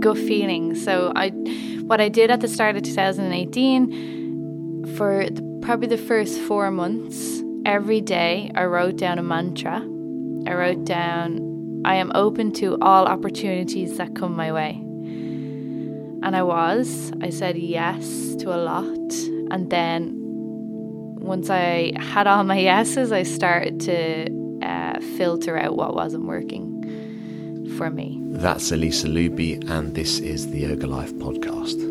gut feeling. So I, what I did at the start of 2018, for the, probably the first four months, every day I wrote down a mantra. I wrote down, I am open to all opportunities that come my way. And I was. I said yes to a lot. And then once I had all my yeses, I started to uh, filter out what wasn't working for me. That's Elisa Luby, and this is the Yoga Life podcast.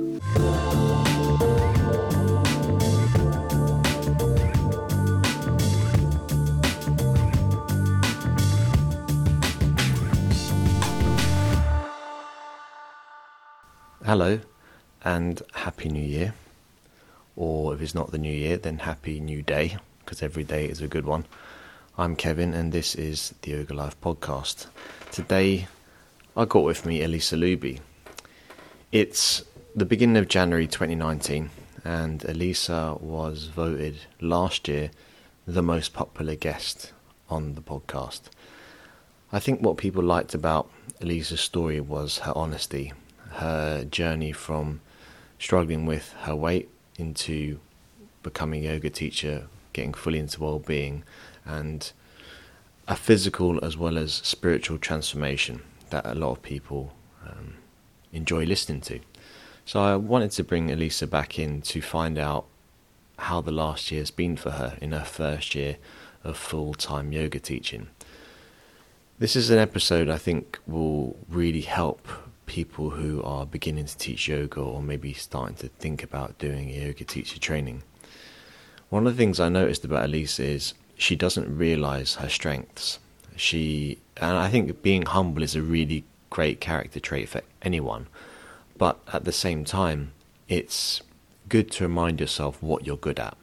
Hello, and Happy New Year. Or if it's not the New Year, then Happy New Day, because every day is a good one. I'm Kevin, and this is the Yoga Life podcast. Today, I got with me Elisa Luby. It's the beginning of January 2019, and Elisa was voted last year the most popular guest on the podcast. I think what people liked about Elisa's story was her honesty, her journey from struggling with her weight into becoming a yoga teacher, getting fully into well-being, and a physical as well as spiritual transformation that a lot of people um, enjoy listening to. So I wanted to bring Elisa back in to find out how the last year has been for her in her first year of full time yoga teaching. This is an episode I think will really help people who are beginning to teach yoga or maybe starting to think about doing yoga teacher training. One of the things I noticed about Elisa is she doesn't realize her strengths. She and I think being humble is a really great character trait for anyone. But at the same time, it's good to remind yourself what you're good at.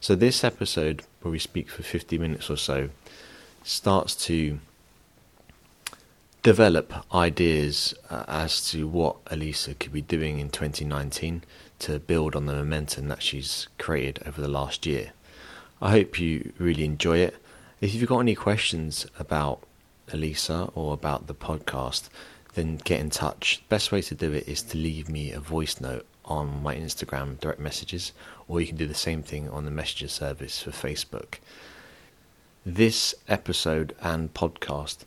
So this episode, where we speak for 50 minutes or so, starts to develop ideas uh, as to what Elisa could be doing in 2019 to build on the momentum that she's created over the last year. I hope you really enjoy it. If you've got any questions about Elisa or about the podcast, then get in touch. The best way to do it is to leave me a voice note on my Instagram direct messages, or you can do the same thing on the messenger service for Facebook. This episode and podcast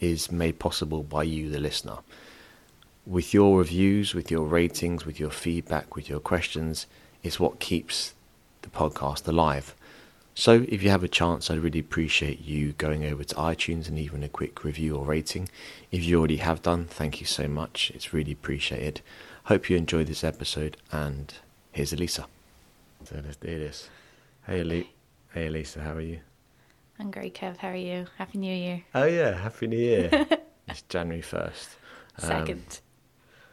is made possible by you, the listener. With your reviews, with your ratings, with your feedback, with your questions, it's what keeps the podcast alive. So, if you have a chance, I'd really appreciate you going over to iTunes and even a quick review or rating. If you already have done, thank you so much. It's really appreciated. Hope you enjoyed this episode, and here's Elisa. So let's do this. Hey, Ali- hey Elisa, how are you? I'm great, Kev. How are you? Happy New Year. Oh yeah, Happy New Year. it's January first. Um, Second.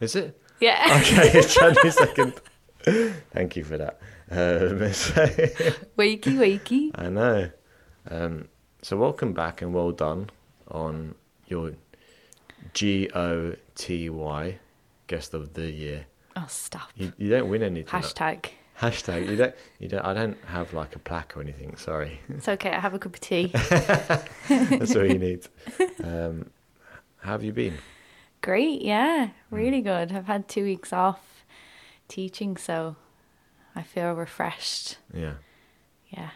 Is it? Yeah. Okay, it's January second. Thank you for that. Um, wakey, wakey. I know. Um, so welcome back and well done on your G O T Y guest of the year. Oh, stop. You, you don't win anything. Hashtag. Hashtag. You don't. You don't. I don't have like a plaque or anything. Sorry. It's okay. I have a cup of tea. That's all you need. Um, how have you been? Great. Yeah. Really good. I've had two weeks off teaching, so I feel refreshed. Yeah. Yeah.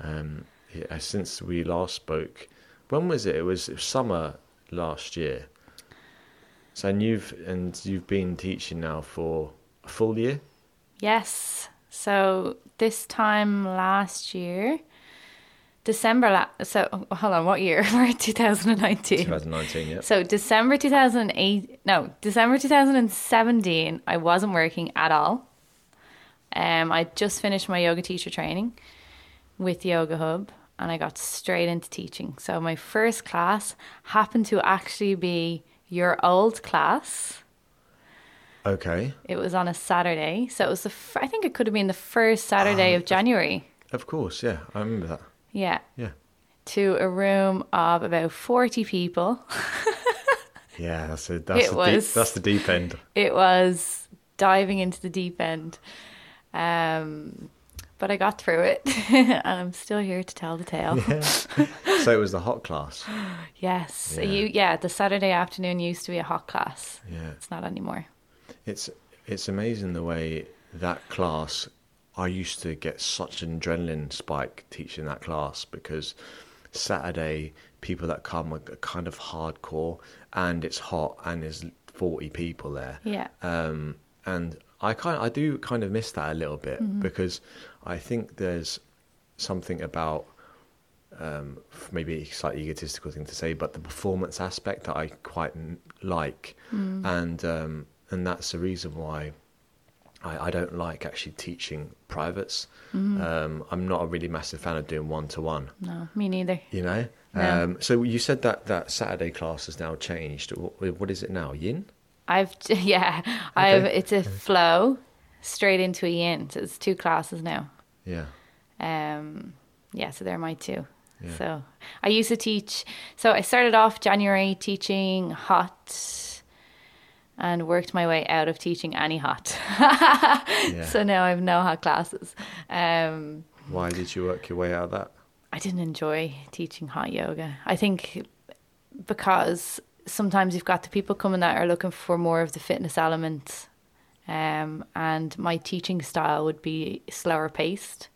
Um, yeah, since we last spoke, when was it? It was, it was summer last year. So and you've and you've been teaching now for a full year. Yes. So this time last year, December. La- so oh, hold on, what year? We're in 2019. 2019, yeah. So December 2008, no, December 2017, I wasn't working at all. Um, I just finished my yoga teacher training with Yoga Hub and I got straight into teaching. So my first class happened to actually be your old class. Okay. It was on a Saturday. So it was the, f- I think it could have been the first Saturday Ah, of January. Of course, yeah. I remember that. Yeah. Yeah. To a room of about 40 people. Yeah, that's a, that's It the was- deep, that's the deep end. it was diving into the deep end. Um, but I got through it, and I'm still here to tell the tale. Yeah. so it was the hot class. Yes, Yeah. you. Yeah, the Saturday afternoon used to be a hot class. Yeah. It's not anymore. It's it's amazing the way that class. I used to get such an adrenaline spike teaching that class because Saturday people that come are kind of hardcore and it's hot and there's forty people there. Yeah. Um, and I kind I do kind of miss that a little bit because I think there's something about um, maybe a slightly egotistical thing to say, but the performance aspect that I quite like, and um, and that's the reason why I, I don't like actually teaching privates. Um, I'm not a really massive fan of doing one to one. No, me neither. You know. No. Um, so you said that that Saturday class has now changed. What, what is it now? Yin. I've yeah, I've it's a flow straight into a yin. So it's two classes now. Yeah. Um, yeah, so they're my two. Yeah. So I used to teach. So I started off January teaching hot, and worked my way out of teaching any hot. So now I have no hot classes. Um, Why did you work your way out of that? I didn't enjoy teaching hot yoga. I think because sometimes you've got the people coming that are looking for more of the fitness element, um, and my teaching style would be slower paced,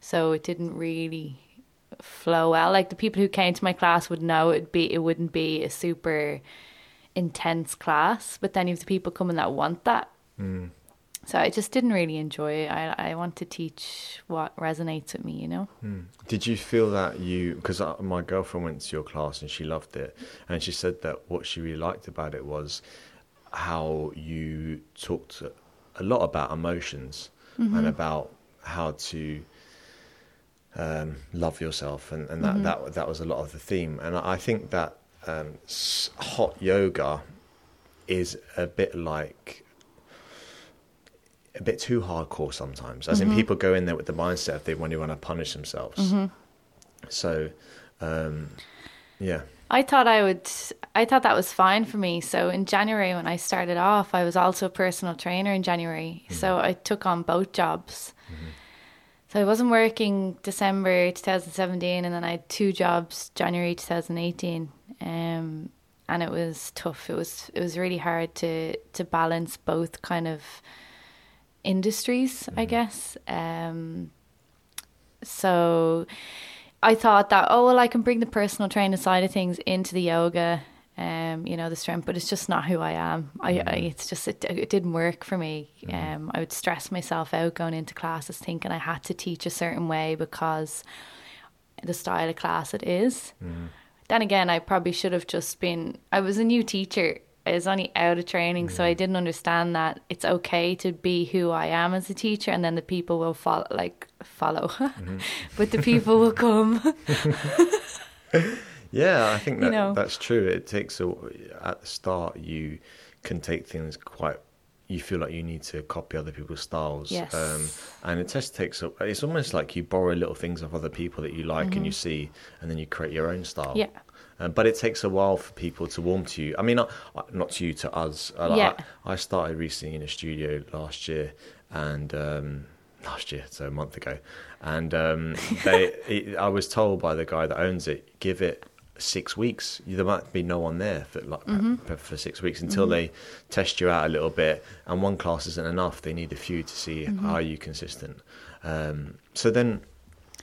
so it didn't really flow well. Like the people who came to my class would know it'd be it wouldn't be a super intense class, but then you have the people coming that want that. Hmm. So I just didn't really enjoy it. I I want to teach what resonates with me, you know. Hmm. Did you feel that you? Because uh, my girlfriend went to your class and she loved it, and she said that what she really liked about it was how you talked a lot about emotions and mm-hmm. about how to um, love yourself, and, and that, mm-hmm. that that was a lot of the theme. And I think that um, hot yoga is a bit like a bit too hardcore sometimes. As in, people go in there with the mindset of they want to want to punish themselves. So, um, yeah, I thought I would. I thought that was fine for me. So in January, when I started off, I was also a personal trainer in January. So I took on both jobs. So I wasn't working December 2017, and then I had two jobs January 2018. Um, and it was tough. It was it was really hard to to balance both kind of industries, I guess. Um, so I thought that oh well I can bring the personal trainer side of things into the yoga um you know the strength but it's just not who I am. I, I it's just it, it didn't work for me. Um I would stress myself out going into classes thinking I had to teach a certain way because the style of class it is then again I probably should have just been I was a new teacher I was only out of training so I didn't understand that it's okay to be who I am as a teacher and then the people will follow like follow mm-hmm. but the people will come yeah, I think You know. that's true. It takes a at the start you can take things quite. You feel like you need to copy other people's styles, Yes. um, and it just takes. A, it's almost like you borrow little things of other people that you like and you see, and then you create your own style. Mm-hmm. Yeah. Um, but it takes a while for people to warm to you. I mean, not, not to you, to us. Uh, like, Yeah. I, I started recently in a studio last year, and um, last year, so a month ago, and um, they, it, I was told by the guy that owns it, give it six weeks. There might be no one there for like Mm-hmm. for, for six weeks until they test you out a little bit, and one class isn't enough. They need a few to see Mm-hmm. are you consistent. Um, so then.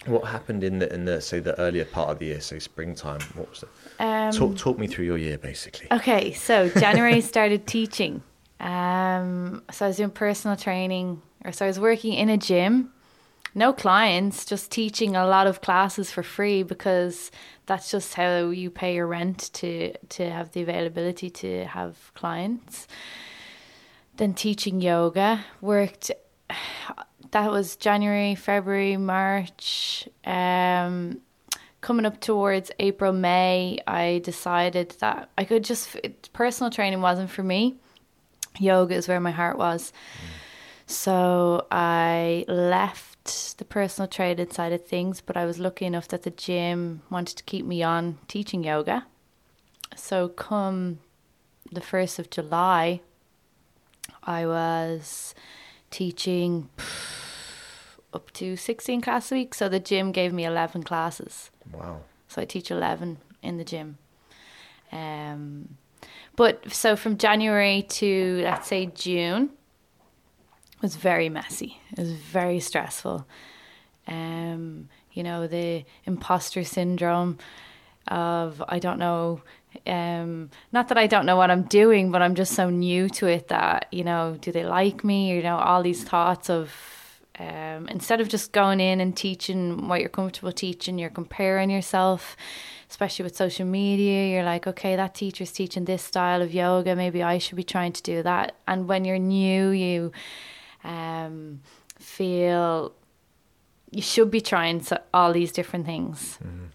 What happened in the in the say the earlier part of the year, say springtime? What was it? um, talk talk me through your year, basically. Okay, so January started teaching. Um, so I was doing personal training, or so I was working in a gym. No clients, just teaching a lot of classes for free because that's just how you pay your rent to to have the availability to have clients. Then teaching yoga worked. That was January, February, March. Um, coming up towards April, May, I decided that I could just personal training wasn't for me. Yoga is where my heart was. So I left the personal training side of things, but I was lucky enough that the gym wanted to keep me on teaching yoga. So come the 1st of July, I was teaching up to 16 classes a week. So the gym gave me 11 classes. Wow. So I teach 11 in the gym. Um, but so from January to let's say June was very messy. It was very stressful. Um, you know, the imposter syndrome of I don't know um not that I don't know what I'm doing, but I'm just so new to it that, you know, do they like me? You know, all these thoughts of um instead of just going in and teaching what you're comfortable teaching, you're comparing yourself especially with social media, you're like, okay, that teacher's teaching this style of yoga, maybe I should be trying to do that. And when you're new, you um, feel you should be trying so, all these different things. Mm-hmm.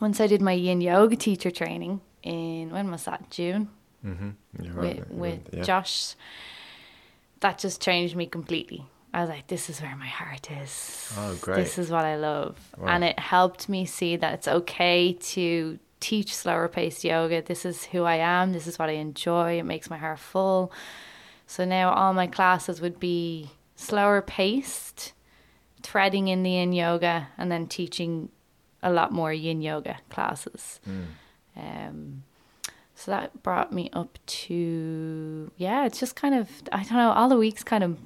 Once I did my yin yoga teacher training in, when was that, June? Mm-hmm. Right. With, with yeah. Josh, that just changed me completely. I was like, this is where my heart is. Oh, great. This is what I love. Wow. And it helped me see that it's okay to teach slower paced yoga. This is who I am. This is what I enjoy. It makes my heart full. So now all my classes would be slower paced, threading in the yin yoga, and then teaching a lot more yin yoga classes. Mm. Um, so that brought me up to, yeah, it's just kind of, I don't know, all the weeks kind of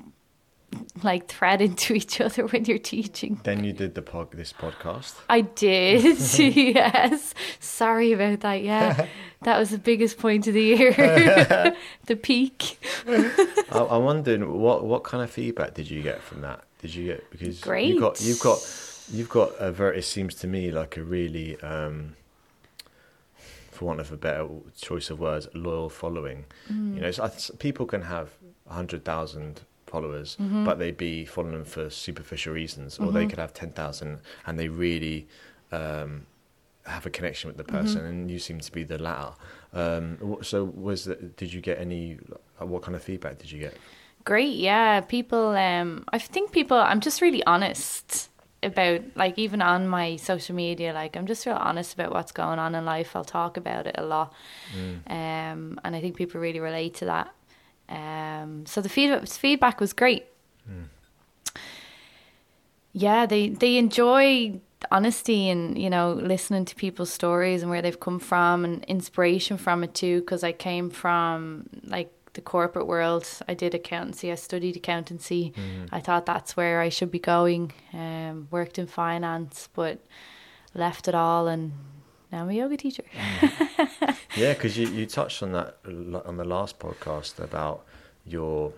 like thread into each other when you're teaching. Then you did the pod, this podcast. I did. yes. Sorry about that. Yeah, that was the biggest point of the year, the peak. I, am wondering what what kind of feedback did you get from that? Did you get because Great. you got you've got you've got a very it seems to me like a really um, for want of a better choice of words loyal following. Mm. You know, so people can have hundred thousand followers, mm-hmm. but they'd be following them for superficial reasons, or mm-hmm. they could have 10,000 and they really um, have a connection with the mm-hmm. person, mm-hmm. and you seem to be the latter. Um, so, was that, did you get any, uh, what kind of feedback did you get? Great, yeah. People, um, I think people, I'm just really honest about like even on my social media like i'm just real honest about what's going on in life i'll talk about it a lot mm. um, and i think people really relate to that um, so the feedback feedback was great. Mm. Yeah, they they enjoy honesty and you know listening to people's stories and where they've come from and inspiration from it too. Because I came from like the corporate world. I did accountancy. I studied accountancy. Mm. I thought that's where I should be going. Um, worked in finance, but left it all and now I'm a yoga teacher. mm. Yeah, because you, you touched on that on the last podcast about your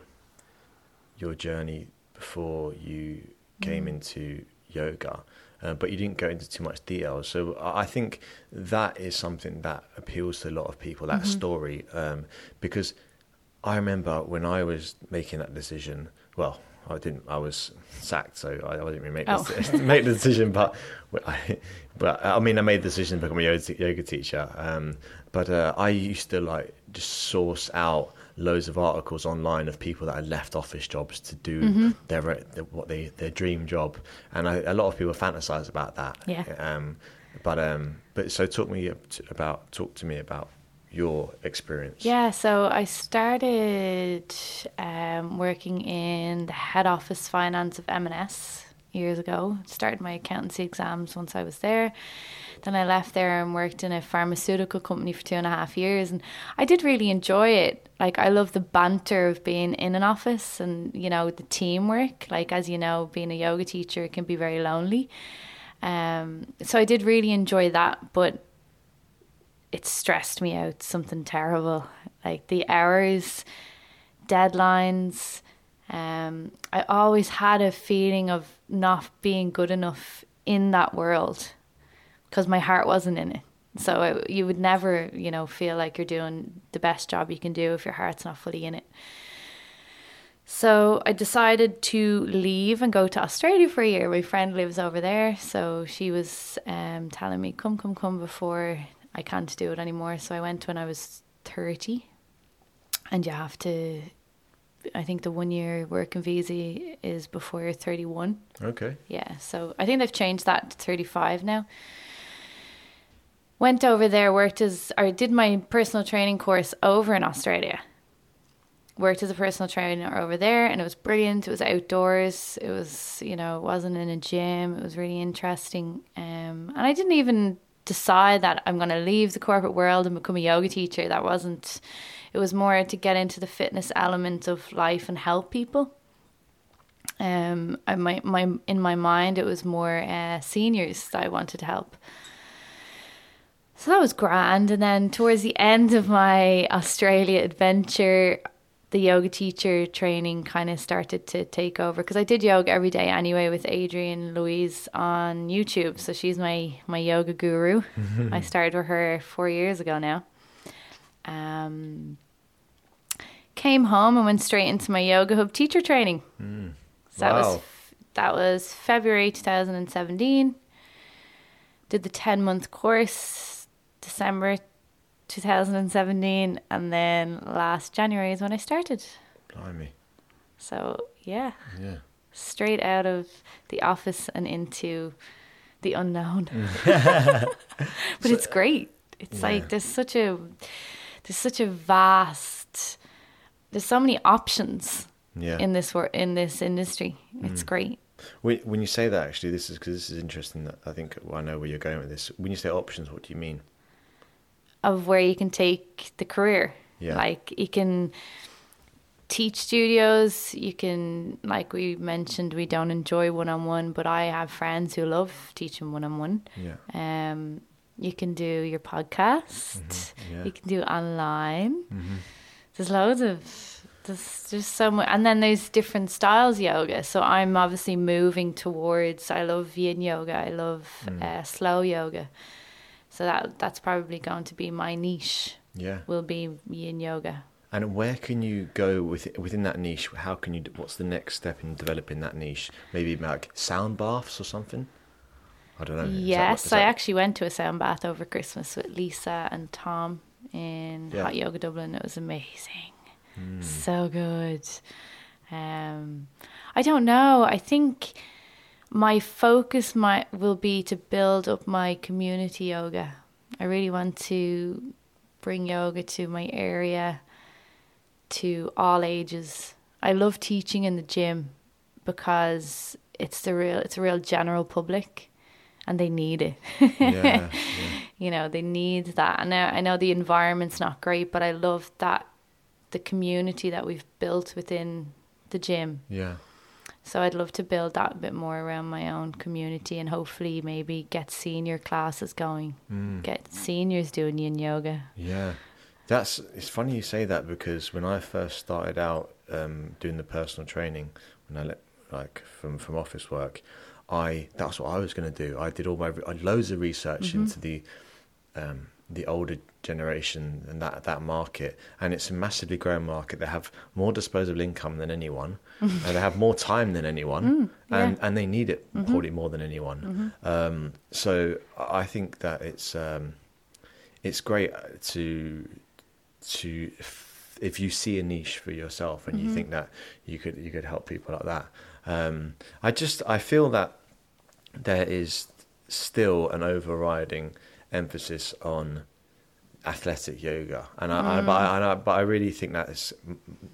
your journey before you came mm. into yoga, uh, but you didn't go into too much detail. So I think that is something that appeals to a lot of people. That mm-hmm. story, um, because I remember when I was making that decision. Well, I didn't. I was sacked, so I, I didn't really make, oh. the, make the decision. But, I, but I mean, I made the decision to become a yoga, yoga teacher. Um, but uh, I used to like just source out loads of articles online of people that had left office jobs to do mm-hmm. their, their, what they their dream job, and I, a lot of people fantasize about that. Yeah. Um, but um, but so talk me about talk to me about your experience? Yeah, so I started um, working in the head office finance of M&S years ago. Started my accountancy exams once I was there. Then I left there and worked in a pharmaceutical company for two and a half years, and I did really enjoy it. Like I love the banter of being in an office and you know the teamwork. Like as you know, being a yoga teacher can be very lonely. Um, so I did really enjoy that, but it stressed me out something terrible like the hours deadlines um, i always had a feeling of not being good enough in that world because my heart wasn't in it so it, you would never you know feel like you're doing the best job you can do if your heart's not fully in it so I decided to leave and go to Australia for a year. My friend lives over there, so she was um, telling me, "Come, come, come!" Before I can't do it anymore. So I went when I was 30. And you have to, I think the one year working visa is before you're 31. Okay. Yeah. So I think they've changed that to 35 now. Went over there, worked as, or did my personal training course over in Australia. worked as a personal trainer over there and it was brilliant. It was outdoors. It was, you know, it wasn't in a gym. It was really interesting. Um, and I didn't even decide that I'm going to leave the corporate world and become a yoga teacher. That wasn't, it was more to get into the fitness element of life and help people. Um, I, my, my, in my mind, it was more uh, seniors that I wanted to help. So that was grand. And then towards the end of my Australia adventure, the yoga teacher training kind of started to take over because I did yoga every day anyway with Adrienne Louise on YouTube. So she's my my yoga guru. I started with her four years ago now. Um, came home and went straight into my yoga hub teacher training. Mm. So that was that was February 2017. Did the 10 month course December 2017 and then last January is when I started. Blimey. So, yeah, Yeah. straight out of the office and into the unknown. Mm. but it's uh, great. It's Yeah. like there's such a there's such a vast there's so many options Yeah. in this wor- in this industry. It's mm. great. When, when you say that, actually, this is because this is interesting. That I think I know where you're going with this. When you say options, what do you mean? Of where you can take the career. Yeah. Like you can teach studios, you can like we mentioned we don't enjoy one on one, but I have friends who love teaching one on one. Yeah. Um you can do your podcast. Mm-hmm. Yeah. You can do online. Mhm. There's loads of there's just so much and then there's different styles yoga. So I'm obviously moving towards I love yin yoga, I love Mm. uh, slow yoga. So that that's probably going to be my niche. Yeah. Will be yin yoga. And where can you go with within that niche? How can you? What's the next step in developing that niche? Maybe like sound baths or something. I don't know. Is that what- yes, I that- actually went to a sound bath over Christmas with Lisa and Tom in Yeah. Hot Yoga Dublin. It was amazing. Hmm. So good. Um, I don't know. I think my focus might will be to build up my community yoga. I really want to bring yoga to my area to all ages. I love teaching in the gym because it's the real it's a real general public and they need it. Yeah. yeah. you know, they need that. And I, I know the environment's not great, but I love that the community that we've built within the gym. Yeah. So I'd love to build that a bit more around my own community and hopefully maybe get senior classes going. Mm. Get seniors doing yin yoga. Yeah, that's it's funny you say that because when I first started out um, doing the personal training, when I let like from from office work, I that's what I was going to do. I did all my I loads of research into the um, the older generation and that that market, and it's a massively growing market. They have more disposable income than anyone, and they have more time than anyone, and and they need it probably more than anyone. Um, so I think that it's. Um, it's great to to if, you see a niche for yourself and you think that you could you could help people like that. Um i just i feel that there is still an overriding emphasis on athletic yoga. And i, I, but, I, and I but i really think that is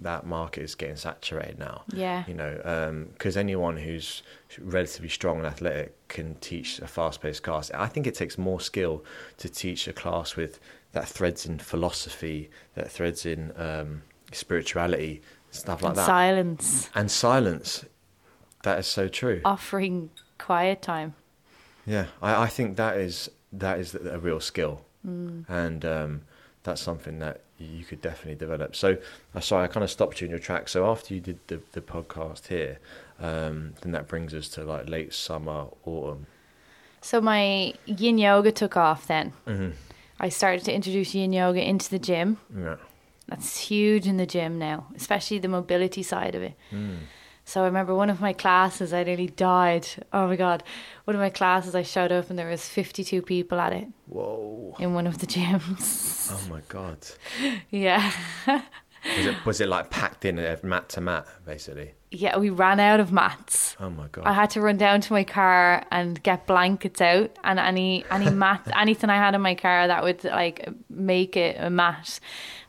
that market is getting saturated now. Yeah. you know because anyone who's relatively strong and athletic can teach a fast-paced class. I think it takes more skill to teach a class with that threads in philosophy that threads in um, spirituality stuff like and that. silence. and silence. That is so true. Offering quiet time. yeah. I, I think that is that is a real skill Mm. and um, that's something that you could definitely develop. So, uh, sorry, I kind of stopped you in your track. So after you did the, the podcast here, um, then that brings us to like late summer, autumn. So my yin yoga took off then. Mm-hmm. I started to introduce yin yoga into the gym. Yeah. That's huge in the gym now, especially the mobility side of it. Mm. So I remember one of my classes, I nearly died. Oh my god, one of my classes, I showed up and there was fifty-two people at it Whoa! in one of the gyms. Oh my god! yeah, Was it was it like packed in mat to mat, basically? Yeah. We ran out of mats. Oh my god! I had to run down to my car and get blankets out and any any mat anything I had in my car that would like make it a mat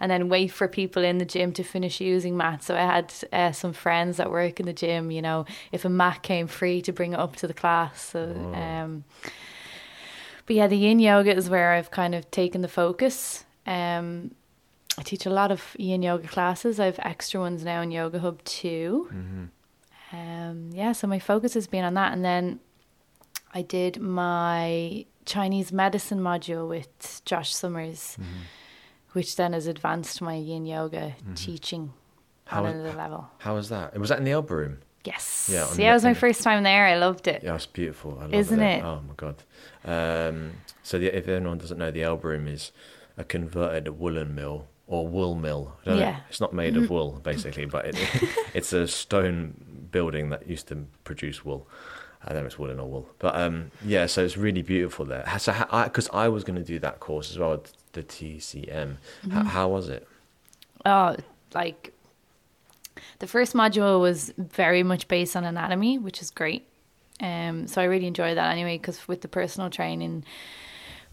and then wait for people in the gym to finish using mats. So I had uh, some friends that work in the gym, you know, if a mat came free to bring it up to the class. So, um, but yeah, the yin yoga is where I've kind of taken the focus. Um, I teach a lot of yin yoga classes. I have extra ones now in Yoga Hub too. Um, yeah, so my focus has been on that. And then I did my Chinese medicine module with Josh Summers, which then has advanced my yin yoga teaching How- on another level. How was that? Was that in the Elbow Room? Yes. Yeah, Yeah, it was my first time there. I loved it. Yeah, it's beautiful. I love Isn't it? it? Oh my god. Um, so the, if anyone doesn't know, the Elbow Room is a converted woolen mill or wool mill. I don't know. Yeah. It's not made of wool basically, but it, it's a stone building that used to produce wool. I don't know if it's woolen or wool, but um, yeah. So it's really beautiful there. So because I, was going to do that course as well, the TCM. Mm-hmm. How, how was it? Oh, like the first module was very much based on anatomy, which is great. Um, so I really enjoyed that anyway, because with the personal training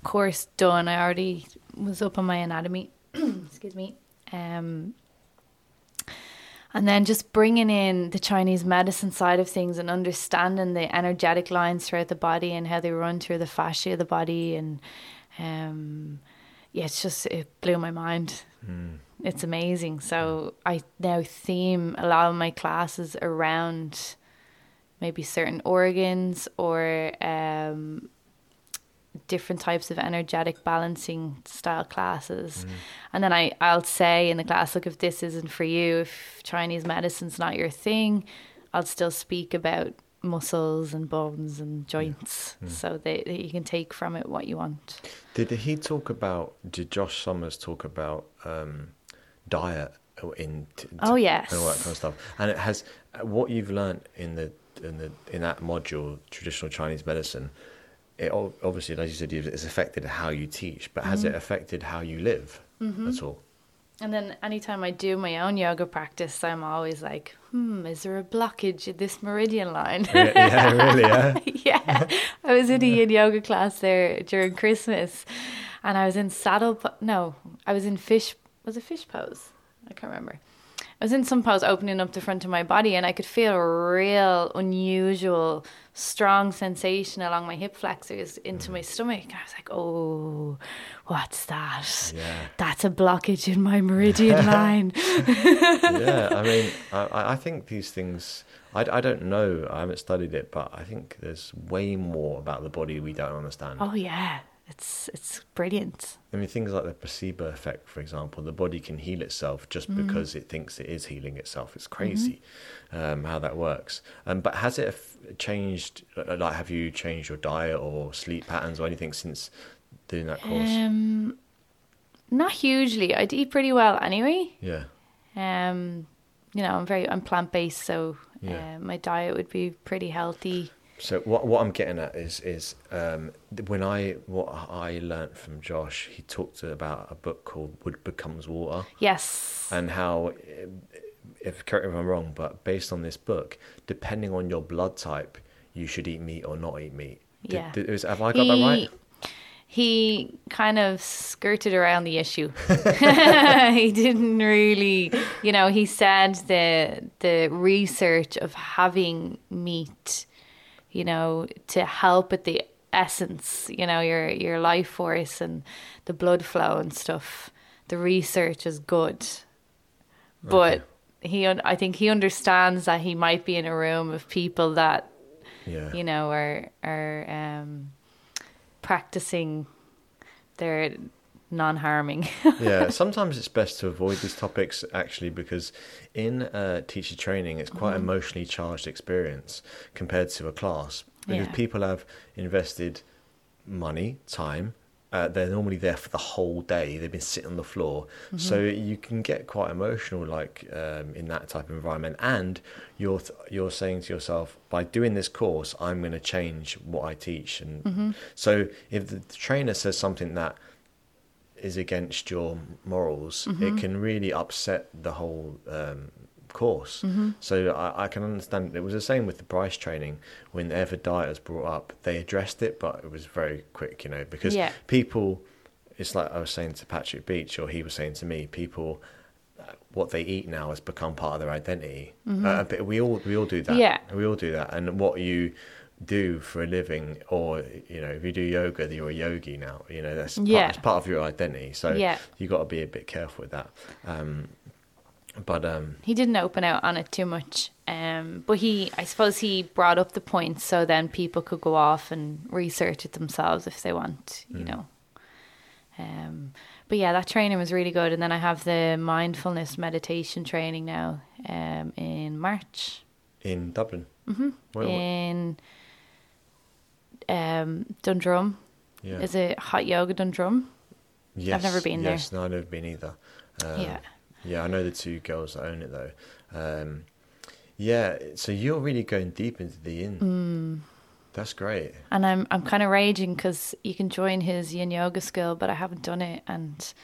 course done, I already was up on my anatomy. Excuse me. Um, and then just bringing in the Chinese medicine side of things and understanding the energetic lines throughout the body and how they run through the fascia of the body and um, yeah, it's just it blew my mind. It's amazing. So I now theme a lot of my classes around maybe certain organs or um, different types of energetic balancing style classes. Mm. And then I, I'll say in the class, look, if this isn't for you, if Chinese medicine's not your thing, I'll still speak about muscles and bones and joints mm. so that, that you can take from it what you want. Did he talk about? Did Josh Summers talk about um, diet in? T- Oh, yes. and all that kind of stuff. And it has uh, what you've learnt in the in the in that module, traditional Chinese medicine. It obviously, as you said, it's affected how you teach, but has it Mm-hmm. affected how you live at all? And then anytime I do my own yoga practice, I'm always like, hmm, is there a blockage in this meridian line? yeah, yeah, really, yeah. yeah. I was in a yin yoga class there during Christmas and I was in saddle, po- no, I was in fish, was it fish pose? I can't remember. I was in some pose opening up the front of my body and I could feel a real unusual, strong sensation along my hip flexors into my mm-hmm. stomach. And I was like, oh, what's that? Yeah. That's a blockage in my meridian line. yeah, I mean, I- I, I think these things. I, I don't know. I haven't studied it, but I think there's way more about the body we don't understand. oh, yeah. It's, it's brilliant. I mean, things like the placebo effect, for example, the body can heal itself just because it thinks it is healing itself. It's crazy um, how that works. Um, but has it changed? uh, Like, have you changed your diet or sleep patterns or anything since doing that course? Um, not hugely. I'd eat pretty well anyway. yeah. Um, you know, I'm very I'm plant based, so Yeah. uh, my diet would be pretty healthy. So what what I'm getting at is is um, when I what I learnt from Josh, he talked about a book called Wood Becomes Water. Yes. and how if correct me if I'm wrong, but based on this book, depending on your blood type, you should eat meat or not eat meat. Yeah. did- is- have I got that right? He kind of skirted around the issue. he didn't really, you know, he said the the research of having meat, you know, to help with the essence, you know, your your life force and the blood flow and stuff. The research is good, but he, I think he understands that he might be in a room of people that Yeah. you know, are are um, practicing their non-harming. yeah, sometimes it's best to avoid these topics actually because in uh, teacher training, it's Mm-hmm. quite emotionally charged experience compared to a class because Yeah. people have invested money, time. Uh, they're normally there for the whole day. They've been sitting on the floor, so you can get quite emotional, like um, in that type of environment. And you're th- you're saying to yourself, by doing this course, I'm going to change what I teach. And so, if the trainer says something that is against your morals, it can really upset the whole um, course. So I, I can understand. It was the same with the price training. Whenever diet was brought up, they addressed it, but it was very quick, you know, because Yeah. people it's like I was saying to Patrick Beach, or he was saying to me, people, uh, what they eat now has become part of their identity. Uh, but we all we all do that. Mm-hmm. Yeah. we all do that. And what you do for a living, or you know, if you do yoga, you're a yogi now. You know, that's part, Yeah. it's part of your identity. So Yeah. you got to be a bit careful with that. Um, but um, he didn't open out on it too much. Um, but he, I suppose, he brought up the points so then people could go off and research it themselves if they want, you know. Um, but yeah, that training was really good. And then I have the mindfulness meditation training now um, in March in Dublin, mm-hmm. in um, Dundrum. yeah, Is it Hot Yoga Dundrum? yes, I've never been there. yes, no, I've never been either. Um, Yeah. Yeah, I know the two girls that own it though. Um, yeah, so you're really going deep into the yin. Mm. That's great. And I'm I'm kind of raging because you can join his yin yoga school, but I haven't done it, and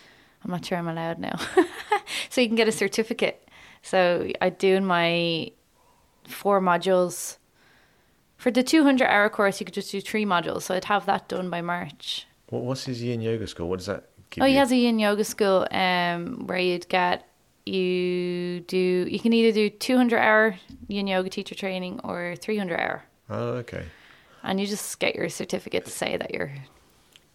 I'm not sure I'm allowed now. so you can get a certificate. So I do my four modules. For the 200 hour course, you could just do three modules. So I'd have that done by March. What, what's his yin yoga school? What does that give Oh, you? he has a yin yoga school um, where you'd get you do you can either do 200 hour yin yoga teacher training or 300 hour. Oh, okay. and you just get your certificate to say that you're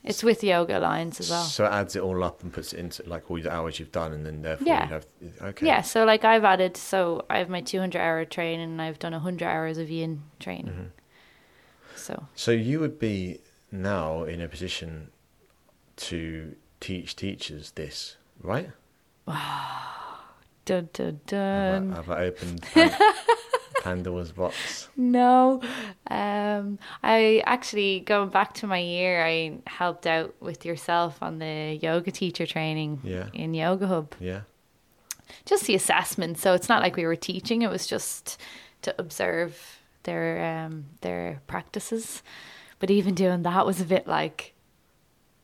it's with yoga alliance as well So it adds it all up and puts it into like all the hours you've done, and then therefore Yeah. you have okay. yeah so like i've added so i have my 200 hour training and i've done 100 hours of yin training Mm-hmm. So So you would be now in a position to teach teachers this, right? dun dun Have dun I, have I opened Pan- Pandora's box? no um i actually going back to my year i helped out with yourself on the yoga teacher training Yeah. in yoga hub Yeah. just the assessment. So it's not like we were teaching; it was just to observe their um, their practices. But even doing that was a bit like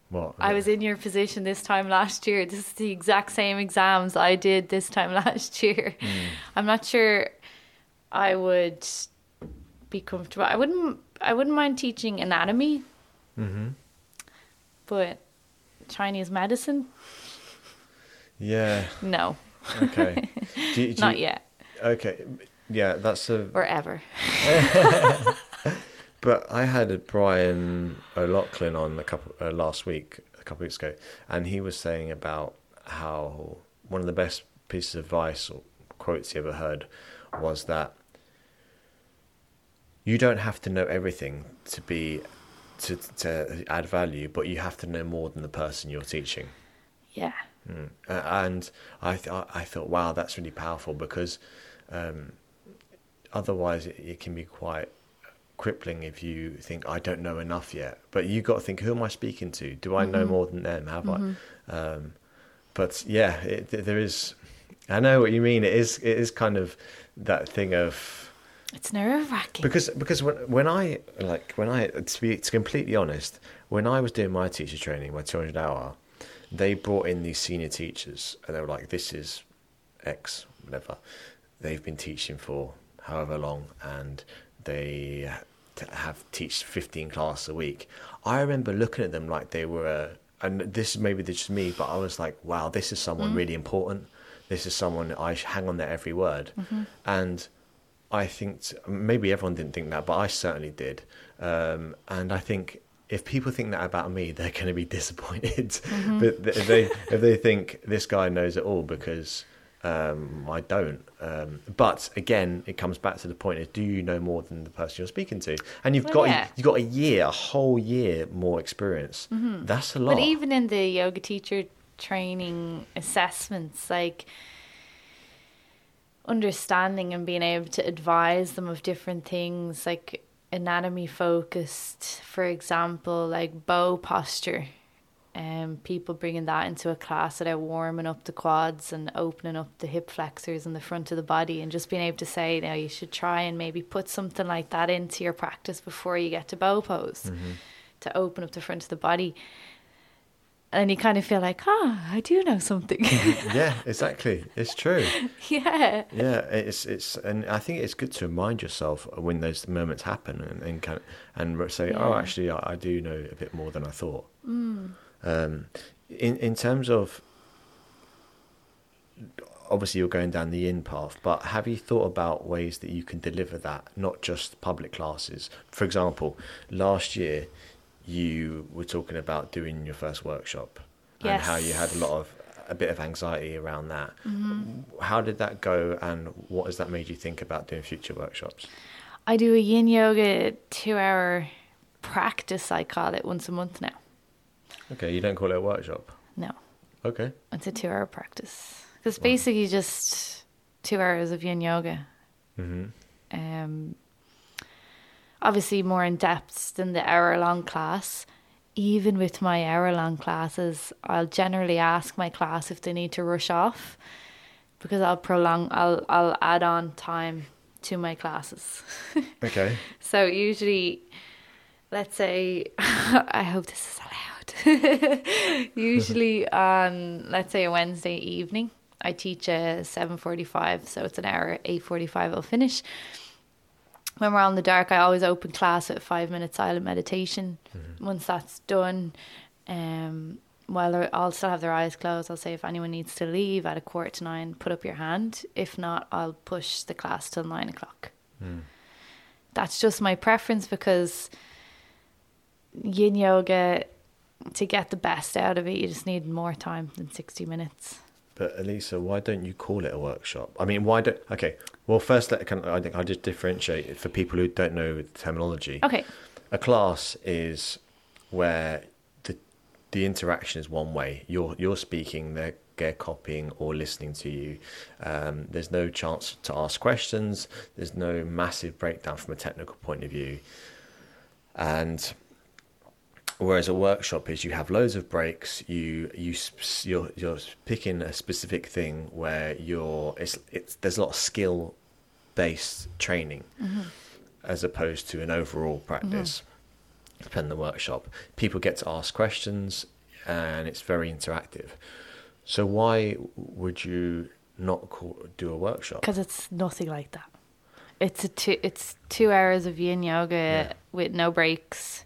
What? I was in your position this time last year. This is the exact same exams I did this time last year. I'm not sure I would be comfortable. I wouldn't. I wouldn't mind teaching anatomy, Mm-hmm. but Chinese medicine, Yeah. no, Okay. Do do not you- yet Okay. Yeah, that's a. or ever. But I had Brian O'Loughlin on a couple uh, last week, a couple of weeks ago, and he was saying about how one of the best pieces of advice or quotes he ever heard was that you don't have to know everything to be to to add value, but you have to know more than the person you're teaching. Yeah. Mm. And I th- I thought, wow, that's really powerful because um, otherwise it, it can be quite crippling if you think I don't know enough yet. But you got to think, who am I speaking to? Do I know more than them? Have I? Um, but yeah, it, there is. I know what you mean. It is. It is kind of that thing of It's nerve wracking. because because when when I like when I to be to completely honest, when I was doing my teacher training, my two hundred hour, they brought in these senior teachers and they were like, "This is X, whatever." They've been teaching for however long, and they have teach fifteen classes a week. I remember looking at them like they were, and this is maybe just me, but I was like, "Wow, this is someone mm. really important. This is someone I hang on their every word," mm-hmm. and. I think maybe everyone didn't think that, but I certainly did. Um, and I think if people think that about me, they're going to be disappointed. Mm-hmm. but th- if they if they think this guy knows it all because um, I don't. Um, but again, it comes back to the point: is do you know more than the person you're speaking to? And you've Well, got yeah. you've got a year, a whole year more experience. That's a lot. But even in the yoga teacher training assessments, like understanding and being able to advise them of different things, like anatomy focused, for example, like bow posture. Um, people bringing that into a class about warming up the quads and opening up the hip flexors in the front of the body, and just being able to say, now you should try and maybe put something like that into your practice before you get to bow pose to open up the front of the body. And you kind of feel like, ah, I do know something. yeah, exactly. It's true. yeah. Yeah, it's it's, and I think it's good to remind yourself when those moments happen, and and kind of, and say, oh, actually, I, I do know a bit more than I thought. Um, in in terms of obviously you're going down the yin path, but have you thought about ways that you can deliver that, not just public classes? For example, last year you were talking about doing your first workshop and how you had a lot of a bit of anxiety around that. Mm-hmm. How did that go, and what has that made you think about doing future workshops? I do a yin yoga two hour practice, I call it, once a month now. Okay, you don't call it a workshop. No, Okay. it's a two hour practice. It's basically just two hours of yin yoga. hmm Um, obviously, more in depth than the hour long class. Even with my hour long classes, I'll generally ask my class if they need to rush off because I'll prolong, I'll, I'll add on time to my classes. Okay. So usually, let's say, I hope this is allowed. usually on, let's say, a Wednesday evening, I teach a seven forty-five, so it's an hour. Eight forty-five, I'll finish. When we're on the dark, I always open class at five minute silent meditation. Once that's done, um, while I'll still have their eyes closed, I'll say if anyone needs to leave at a quarter to nine, put up your hand. If not, I'll push the class till nine o'clock that's just my preference because yin yoga to get the best out of it you just need more time than 60 minutes But Elisa, why don't you call it a workshop? I mean, why don't? Okay, well, first, let can I think I just differentiate it for people who don't know the terminology. okay A class is where the the interaction is one way. You're you're speaking, they're they're copying or listening to you. Um, there's no chance to ask questions. There's no massive breakdown from a technical point of view, and whereas a workshop is you have loads of breaks. You you you're, you're picking a specific thing where you're it's it's there's a lot of skill based training mm-hmm. as opposed to an overall practice. Mm-hmm. Depending on the workshop, people get to ask questions, and it's very interactive. So why would you not call, do a workshop? because it's nothing like that it's a two it's two hours of yin yoga Yeah. with no breaks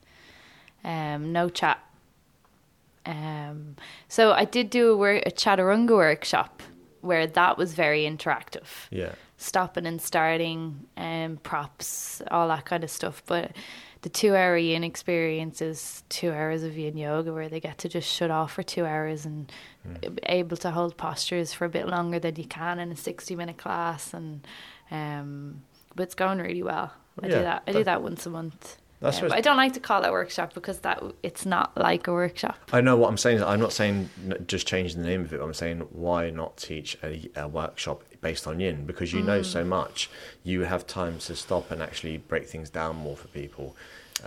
um no chat um so i did do a, work, a chaturanga workshop where that was very interactive Yeah, stopping and starting and props, all that kind of stuff. But the two hour yin experience is two hours of yin yoga where they get to just shut off for two hours and able to hold postures for a bit longer than you can in a 60 minute class. And, um, but it's going really well. I Yeah, do that. I do that- that once a month. That's Yeah, but I don't like to call it workshop because that it's not like a workshop. I know what I'm saying. is I'm not saying just change the name of it. I'm saying why not teach a, a workshop based on yin because you know so much. You have time to stop and actually break things down more for people.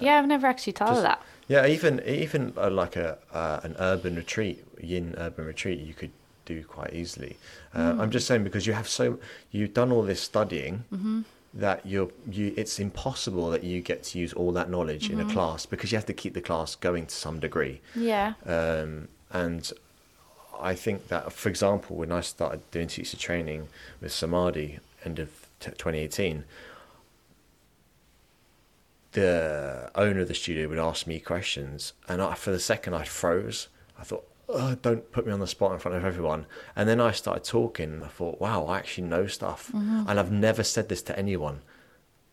yeah, I've never actually thought of just- that. Yeah, even even uh, like a uh, an urban retreat, yin urban retreat, you could do quite easily. Uh, I'm just saying because you have so you've done all this studying that you're you it's impossible that you get to use all that knowledge in a class because you have to keep the class going to some degree. Yeah. Um, and I think that, for example, when I started doing teacher training with Samadhi end of t- 2018, the owner of the studio would ask me questions, and I, for the second I froze. I thought, oh, "Don't put me on the spot in front of everyone." And then I started talking. And I thought, "Wow, I actually know stuff," mm-hmm. and I've never said this to anyone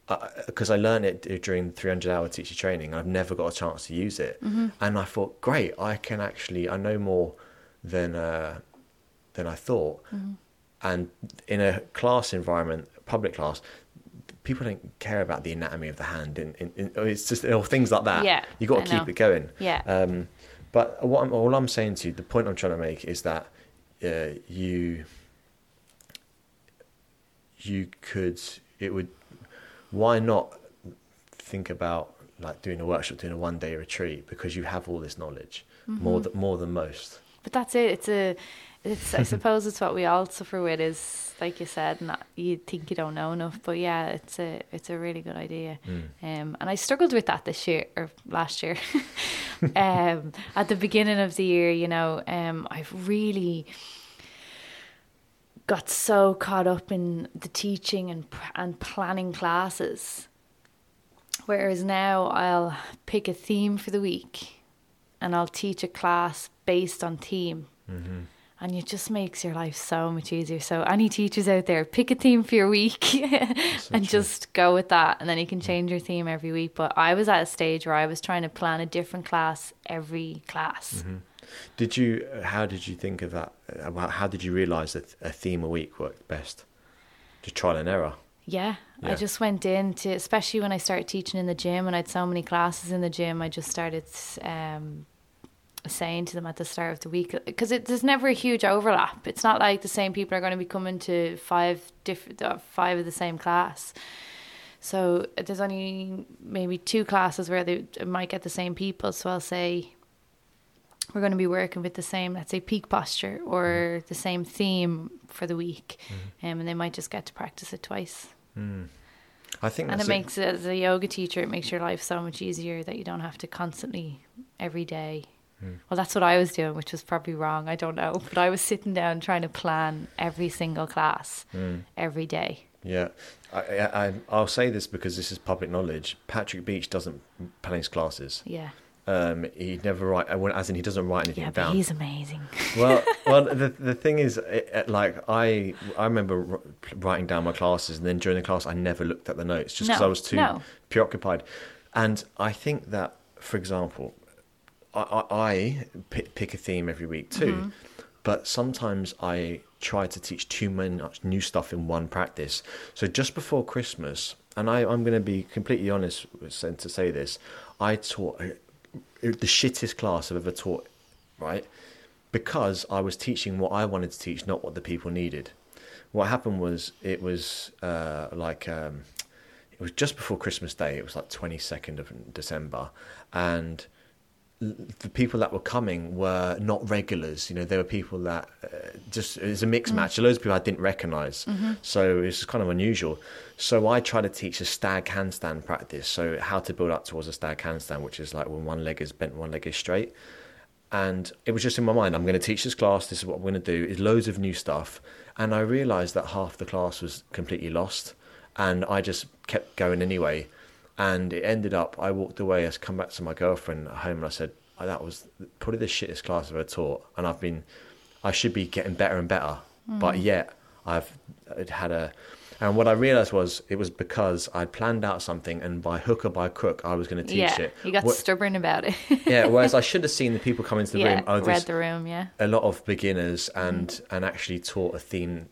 uh, uh, because I learned it during 300 hour teacher training. I've never got a chance to use it, mm-hmm. and I thought, great, I can actually I know more than uh, than I thought. Mm-hmm. And in a class environment, public class, people don't care about the anatomy of the hand, and, and, and it's just or things like that. Yeah, you got to keep it going. Yeah. Um, but what I'm, all I'm saying to you, the point I'm trying to make is that uh, you you could it would why not think about like doing a workshop, doing a one day retreat because you have all this knowledge more than more than most. But that's it. It's a, it's. I suppose it's what we all suffer with. Is like you said, not you think you don't know enough. But yeah, it's a, it's a really good idea. Um, and I struggled with that this year or last year. um, at the beginning of the year, you know, um, I've really got so caught up in the teaching and and planning classes. Whereas now I'll pick a theme for the week and I'll teach a class based on theme. Mm-hmm. And it just makes your life so much easier. So, any teachers out there, pick a theme for your week and just go with that. And then you can change your theme every week. But I was at a stage where I was trying to plan a different class every class. Mm-hmm. Did you? How did you think of that? How did you realise that a theme a week worked best? Just trial and error. Yeah, Yeah. I just went into, especially when I started teaching in the gym and I had so many classes in the gym, I just started um, saying to them at the start of the week because it, there's never a huge overlap. It's not like the same people are going to be coming to five different, uh, five of the same class. So there's only maybe two classes where they might get the same people. So I'll say we're going to be working with the same, let's say, peak posture or the same theme for the week, um, and they might just get to practice it twice. Mm. I think And it makes it as a yoga teacher, it makes your life so much easier that you don't have to constantly every day. Mm. Well, that's what I was doing, which was probably wrong. I don't know, but I was sitting down trying to plan every single class mm. every day. Yeah, I, I, I- I'll say this because this is public knowledge. Patrick Beach doesn't plan his classes. Yeah, Um, he never write, uh, as in he doesn't write anything yeah, but down. he's amazing. well, well, the the thing is, it, it- like I I remember writing down my classes, and then during the class, I never looked at the notes just because No, I was too no. preoccupied. And I think that, for example, I, I, I pick, a theme every week too, Mm-hmm. but sometimes I try to teach too much new stuff in one practice. So just before Christmas, and I, I'm going to be completely honest with, to say this, I taught uh, the shittest class I've ever taught, right? Because I was teaching what I wanted to teach, not what the people needed. What happened was it was uh, like um, it was just before Christmas Day. It was like twenty second of December, and the people that were coming were not regulars. You know, they were people that uh, just it was a mixed match. Loads of people I didn't recognize, so it was kind of unusual. So I tried to teach a stag handstand practice. So how to build up towards a stag handstand, which is like when one leg is bent, one leg is straight. And it was just in my mind, I'm going to teach this class. This is what I'm going to do. Is loads of new stuff, and I realised that half the class was completely lost, and I just kept going anyway. And it ended up, I walked away. I come back to my girlfriend at home, and I said, "Oh, "That was probably the shittest class I've ever taught." And I've been, I should be getting better and better, hmm. but yet I've had a. And what I realised was it was because I'd planned out something, and by hook or by crook, I was going to teach yeah, it. you got What- stubborn about it. yeah, whereas I should have seen the people come into the yeah, room. Oh, read the room. Yeah, a lot of beginners and hmm. and actually taught a theme.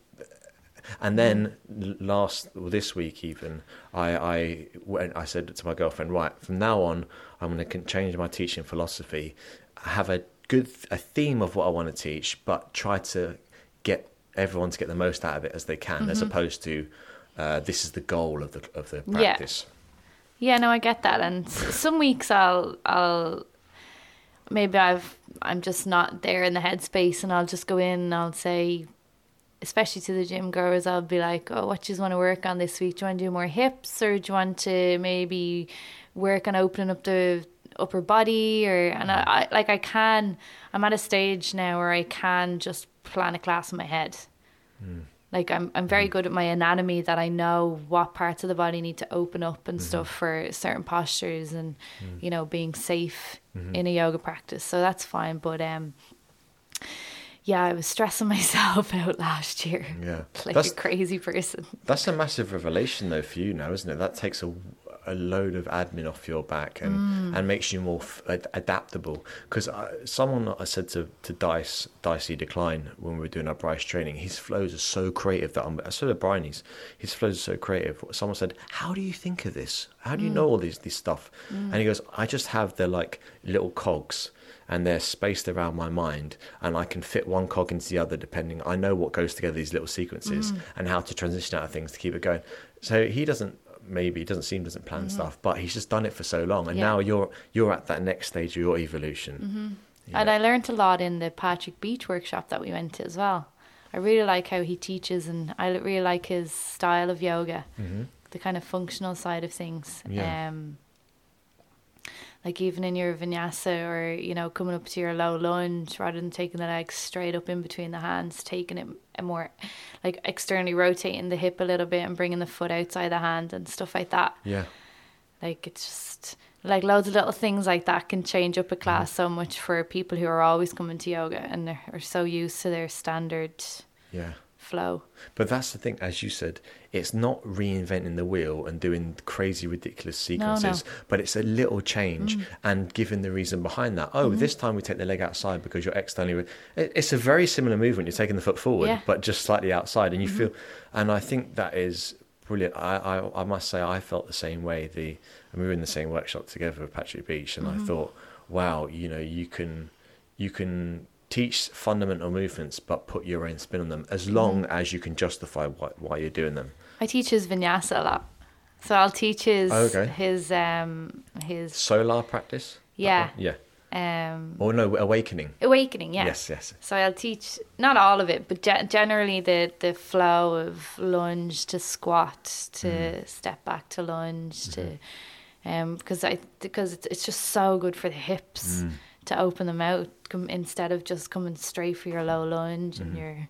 And then last well, this week even I I went I said to my girlfriend right from now on I'm going to change my teaching philosophy. Have a good a theme of what I want to teach but try to get everyone to get the most out of it as they can as opposed to uh, this is the goal of the of the practice. Yeah, no, I get that. And some weeks I'll I'll maybe I've I'm just not there in the headspace, and I'll just go in and I'll say, especially to the gym girls, I'll be like, oh, what do you want to work on this week? Do you want to do more hips, or do you want to maybe work on opening up the upper body, or and I, I like I can. I'm at a stage now where I can just plan a class in my head. Hmm. Like I'm I'm very hmm. good at my anatomy that I know what parts of the body need to open up and hmm. stuff for certain postures and you know being safe in a yoga practice. So that's fine, but um yeah, I was stressing myself out last year. Yeah. Like That's- a crazy person. That's a massive revelation, though, for you now, isn't it? That takes a, a load of admin off your back and, Mm. and makes you more f- adaptable. Because someone I said to, to Dice, Dicey Decline, when we were doing our Bryce training, his flows are so creative that I'm, so did Bryony's. His flows are so creative. Someone said, How do you think of this? How Mm. do you know all these, this stuff? And he goes, I just have the like little cogs and they're spaced around my mind and I can fit one cog into the other depending I know what goes together these little sequences mm. and how to transition out of things to keep it going. So he doesn't maybe he doesn't seem doesn't plan mm-hmm. stuff, but he's just done it for so long and Yeah. now you're you're at that next stage of your evolution. Mm-hmm. Yeah. And I learned a lot in the Patrick Beach workshop that we went to as well. I really like how he teaches and I really like his style of yoga. Mm-hmm. The kind of functional side of things. Yeah. Um like even in your vinyasa or you know coming up to your low lunge rather than taking the legs straight up in between the hands taking it a more like externally rotating the hip a little bit and bringing the foot outside the hand and stuff like that Yeah. like it's just like loads of little things like that can change up a mm-hmm. class so much for people who are always coming to yoga and are so used to their standard Yeah. Flow. But that's the thing, as you said, it's not reinventing the wheel and doing crazy, ridiculous No, no. sequences, but it's a little change Mm. and giving the reason behind that. Oh, Mm-hmm. this time we take the leg outside because you're externally. re- It's a very similar movement. You're taking the foot forward, Yeah. Mm-hmm. but just slightly outside, and you feel. And I think that is brilliant. I, I, I must say, I felt the same way. The and we were in the same workshop together with Patrick Beach, and Mm-hmm. I thought, wow, you know, you can, you can teach fundamental movements, but put your own spin on them, as long Mm-hmm. as you can justify why, why you're doing them. I teach his vinyasa a lot. So I'll teach his Oh, Okay. his um his Solar practice. Yeah. Yeah. um Or no, awakening. awakening, yeah. Yes, yes. So I'll teach not all of it, but ge- generally the the flow of lunge to squat to Mm-hmm. step back to lunge to, um, because I because it's it's just so good for the hips Mm. To open them out come, instead of just coming straight for your low lunge Mm-hmm. and your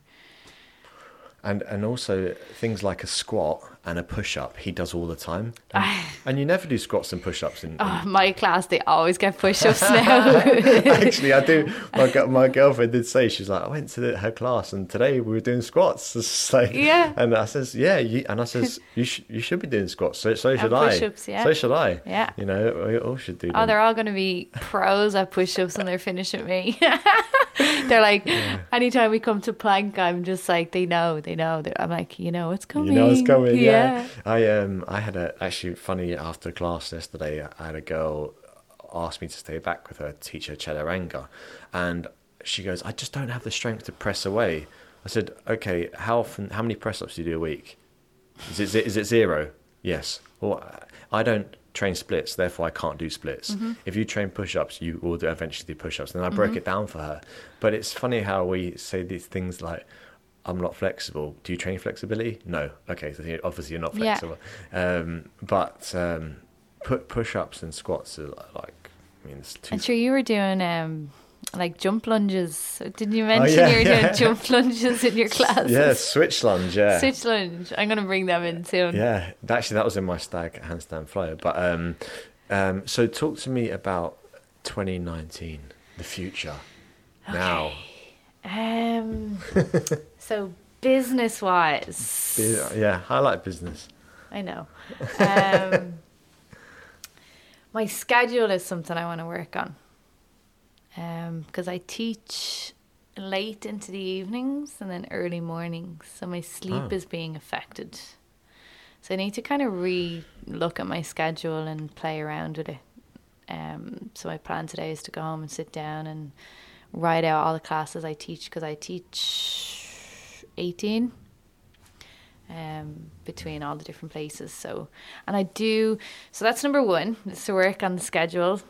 And and also things like a squat and a push up, he does all the time. And, and you never do squats and push ups in, in oh, my class. They always get push ups now. Actually, I do. My, my girlfriend did say she's like, I went to the, her class and today we were doing squats. It's like, Yeah. And I says, yeah. You, and I says, you sh- you should be doing squats. So so should I. yeah. So should I. Yeah. You know, we all should do. Oh, them. they're all going to be pros at push-ups when they're finished with me. they're like, anytime we come to plank, I'm just like, they know, they know. They're- I'm like, you know, it's coming. You know it's coming. Yeah. I um I had a actually funny after class yesterday. I had a girl ask me to stay back with her teacher teach her chaturanga, and she goes, "I just don't have the strength to press away." I said, "Okay, how often? How many press ups do you do a week? Is it is it zero? Yes. Well, I don't." Train splits therefore i can't do splits if you train push-ups you will do, eventually do push-ups and i broke it down for her but it's funny how we say these things like I'm not flexible. Do you train flexibility? No. Okay, so obviously you're not Yeah. flexible. Um, but um, put push-ups and squats are like, I mean, it's two. And sure, you were doing um like jump lunges. Didn't you mention Oh, yeah, you were yeah. doing jump lunges in your class? yeah, switch lunge. Yeah, Switch lunge. I'm going to bring them in soon. yeah. Actually, that was in my stag handstand flow. But um, um, so talk to me about 2019, the future. Now, Um. so business wise, yeah, I like business. I know. Um, my schedule is something I want to work on. Um, because I teach late into the evenings and then early mornings, so my sleep Oh. is being affected. So I need to kind of re look at my schedule and play around with it. Um, so my plan today is to go home and sit down and write out all the classes I teach because I teach 18 um, between all the different places. So, and I do, so that's number one, is to work on the schedule.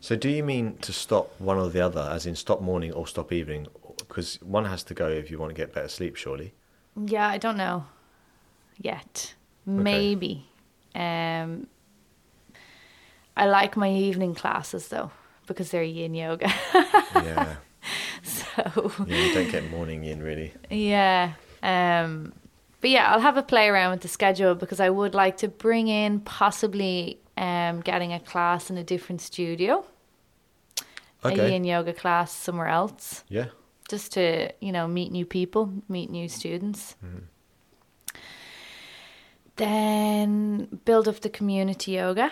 So do you mean to stop one or the other, as in stop morning or stop evening? Because one has to go if you want to get better sleep, surely. Yeah, I don't know yet. Maybe. Um, I like my evening classes though because they're yin yoga. Yeah, so yeah you don't get morning in really. yeah. Um, but yeah, I'll have a play around with the schedule because I would like to bring in possibly um, getting a class in a different studio, a Okay. yin yoga class somewhere else. Yeah. just to you know meet new people meet new students then build up the community yoga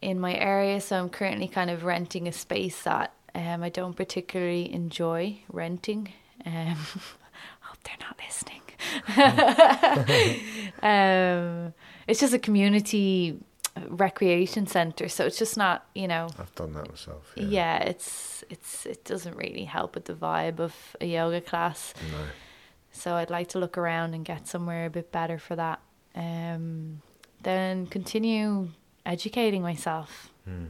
in my area so i'm currently kind of renting a space that um, i don't particularly enjoy renting um, hope they're not listening um, it's just a community recreation center so it's just not you know I've done that myself. yeah. Yeah. it's it's it doesn't really help with the vibe of a yoga class. No. So I'd like to look around and get somewhere a bit better for that. Um, then continue educating myself. Hmm.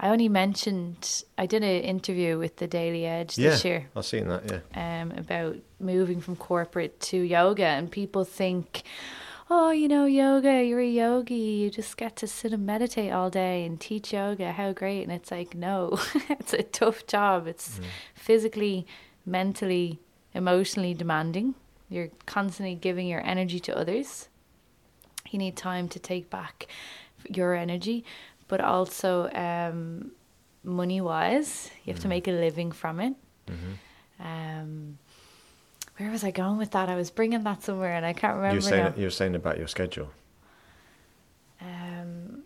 I only mentioned I did an interview with the Daily Edge this year I've seen that. Yeah. um, about moving from corporate to yoga, and people think, oh, you know, yoga, you're a yogi, you just get to sit and meditate all day and teach yoga, how great. And it's like, no, it's a tough job. It's physically, mentally, emotionally demanding. You're constantly giving your energy to others. You need time to take back your energy. but also um, money wise, you have to Mhm. make a living from it. hmm Um, where was I going with that? I was bringing that somewhere and I can't remember You were saying now. you were saying about your schedule. Um,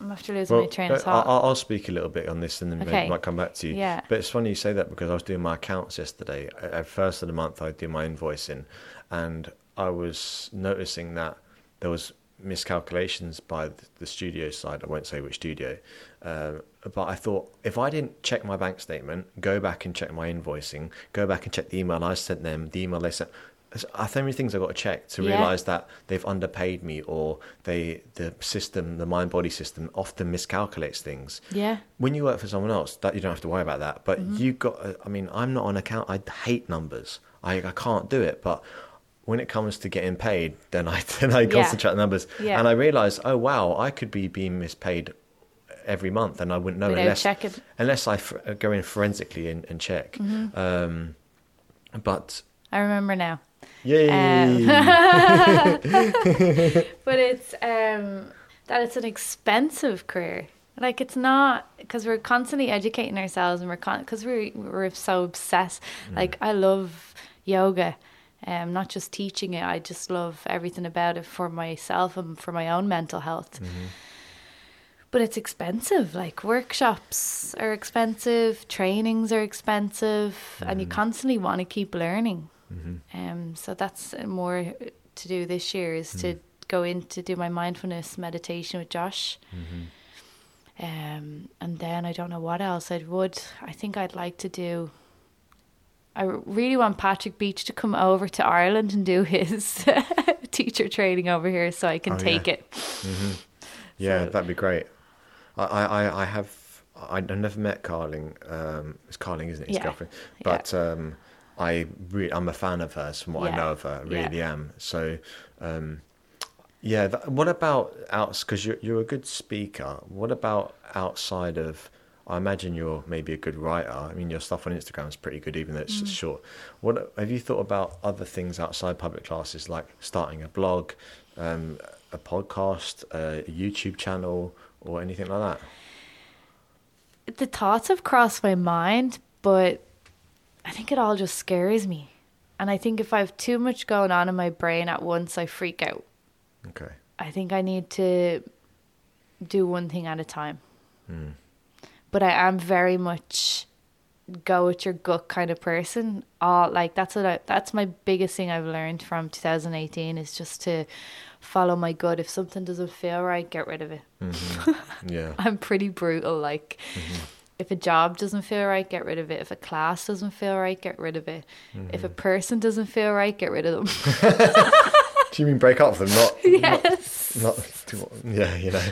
I'm after losing my train of thought. I'll, I'll speak a little bit on this and then maybe Okay. might come back to you. Yeah. But it's funny you say that because I was doing my accounts yesterday. At at first of the month, I do my invoicing, and I was noticing that there was miscalculations by the- studio side. I won't say which studio, uh, but I thought if I didn't check my bank statement, go back and check my invoicing, go back and check the email I sent them, the email they sent. I so many things I've got to check to Yeah. realize that they've underpaid me or they the system, the Mindbody system, often miscalculates things yeah. when you work for someone else, that you don't have to worry about that. But Mm-hmm. you got, I mean, I'm not on account. I hate numbers. I, I can't do it. But when it comes to getting paid, then I then I Yeah. concentrate on numbers, Yeah. and I realize, oh wow, I could be being mispaid every month, and I wouldn't know unless unless I f- go in forensically and, and check. Mm-hmm. Um, but I remember now. yay, Um, But it's um, that it's an expensive career. Like it's not because we're constantly educating ourselves and we're con because we're we're so obsessed. Like I love yoga, um, not just teaching it. I just love everything about it for myself and for my own mental health. But it's expensive. Like workshops are expensive, trainings are expensive, and you constantly want to keep learning. Um, so that's uh, more to do this year is to go in to do my mindfulness meditation with Josh. Um, and then I don't know what else I would. I think I'd like to do. I really want Patrick Beach to come over to Ireland and do his teacher training over here, so I can Oh, take yeah. it. Yeah, So- that'd be great. I, I, I- I have I- I've never met Carling. Um, it's Carling, isn't it? His Yeah, girlfriend. yeah. But um, I re- I'm a fan of hers from what I know of her. I yeah. really am. So um, yeah. That, what about outs? Because you're you're a good speaker. What about outside of? I imagine you're maybe a good writer. I mean, your stuff on Instagram is pretty good, even though it's Mm. short. What have you thought about other things outside public classes, like starting a blog, um, a podcast, a YouTube channel, or anything like that? the thoughts have crossed my mind, but I think it all just scares me. And I think if I have too much going on in my brain at once, I freak out. Okay. I think I need to do one thing at a time. Hmm. But I am very much go with your gut kind of person. All like that's what I, that's my biggest thing I've learned from 2018 is just to follow my gut. If something doesn't feel right, get rid of it. Mm-hmm. Yeah. I'm pretty brutal. Like, if a job doesn't feel right, get rid of it. If a class doesn't feel right, get rid of it. If a person doesn't feel right, get rid of them. Do you mean break up with them? Not. yes. Not. not yeah. You know.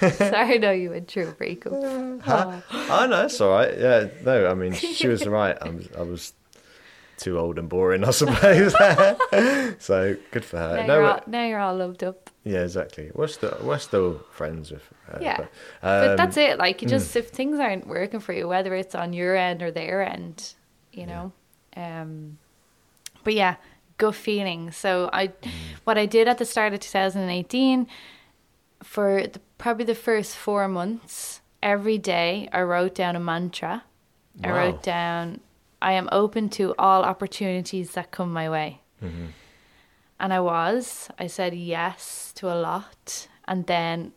Sorry, no, you went through a breakup. Huh? Oh no, it's all right. Yeah. No, I mean she was right. I was. I was too old and boring, I suppose. so good for her. Now, no, you're but- all, now you're all loved up. yeah, exactly. We're still we're still friends with. Her, Yeah. But, but um, that's it. Like, you just, if things aren't working for you, whether it's on your end or their end, you know. Um, but yeah, gut feeling. So I, what I did at the start of 2018, for the, probably the first four months, every day I wrote down a mantra. I wrote down, I am open to all opportunities that come my way. Mm-hmm. And I was. I said yes to a lot. And then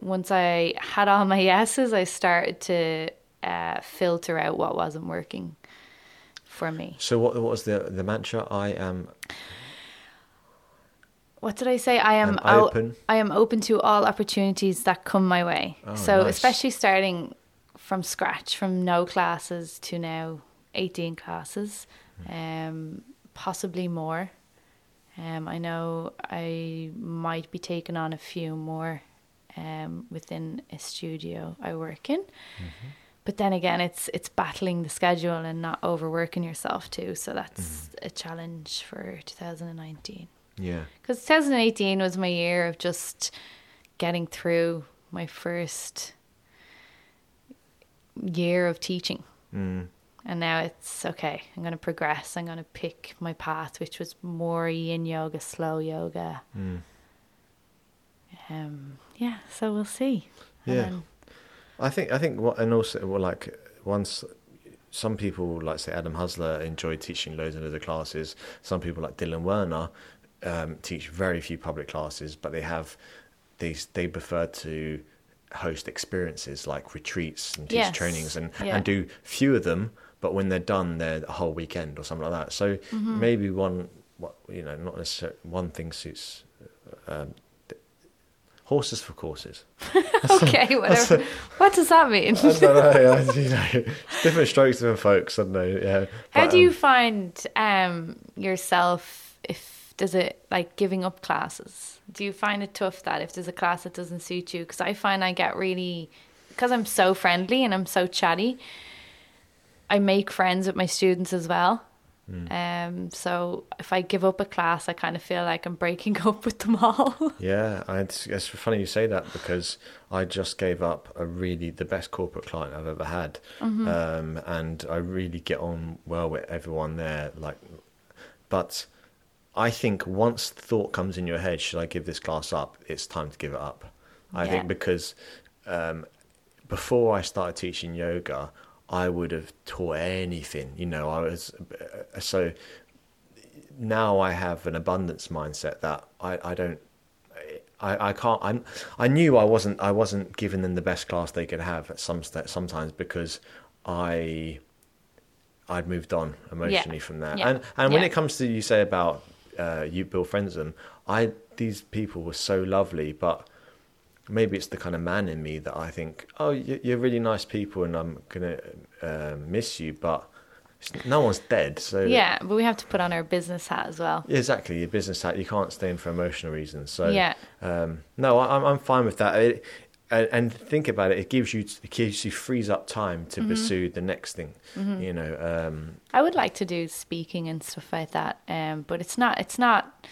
once I had all my yeses, I started to uh, filter out what wasn't working for me. So what, what was the the mantra? I am What did I say? I am open. I am open to all opportunities that come my way. Oh, so nice. especially starting from scratch, from no classes to now eighteen classes, um, possibly more. Um, I know I might be taking on a few more um, within a studio I work in. But then again, it's it's battling the schedule and not overworking yourself too. So that's a challenge for 2019 yeah. because 2018 was my year of just getting through my first year of teaching. Mm. And now it's okay. I'm going to progress. I'm going to pick my path, which was more yin yoga, slow yoga. Mm. um, yeah, so we'll see. Yeah. then- I think I think what and also well, like once some people like say Adam Husler enjoy teaching loads and loads of classes. Some people like Dylan Werner um, teach very few public classes, but they have these they prefer to host experiences like retreats and teach Yes. trainings and Yeah. and do few of them. But when they're done, they're a whole weekend or something like that. So Mm-hmm. maybe one, what you know, not necessarily one thing suits. Um, horses for courses. okay, whatever. what does that mean? I don't know. I, you know, different strokes, different folks. I don't know. Yeah. How But, do you um, find um, yourself if does it like giving up classes? Do you find it tough that if there's a class that doesn't suit you? Because I find I get really because I'm so friendly and I'm so chatty. I make friends with my students as well. Hmm. Um, so if I give up a class, I kind of feel like I'm breaking up with them all. Yeah, I, it's, it's funny you say that because I just gave up a really the best corporate client I've ever had, Mm-hmm. um, and I really get on well with everyone there. Like, but I think once the thought comes in your head, should I give this class up? It's time to give it up. I Yeah. think because um, before I started teaching yoga, I would have taught anything. You know, I was uh, so now I have an abundance mindset that I, I don't I, I can't I'm I knew I wasn't I wasn't giving them the best class they could have at some st- sometimes because I I'd moved on emotionally from that Yeah. and and when it comes to you say about uh, you Bill friends them I these people were so lovely but maybe it's the kind of man in me that I think oh you- you're really nice people and I'm gonna uh, miss you but no one's dead so yeah, but we have to put on our business hat as well. yeah, exactly. Your business hat, you can't stay in for emotional reasons. So Yeah. um, no, I, I'm I'm fine with that. It, and, and think about it. It gives you it gives you frees up time to pursue the next thing. You know, um, I would like to do speaking and stuff like that, um, but it's not. It's not.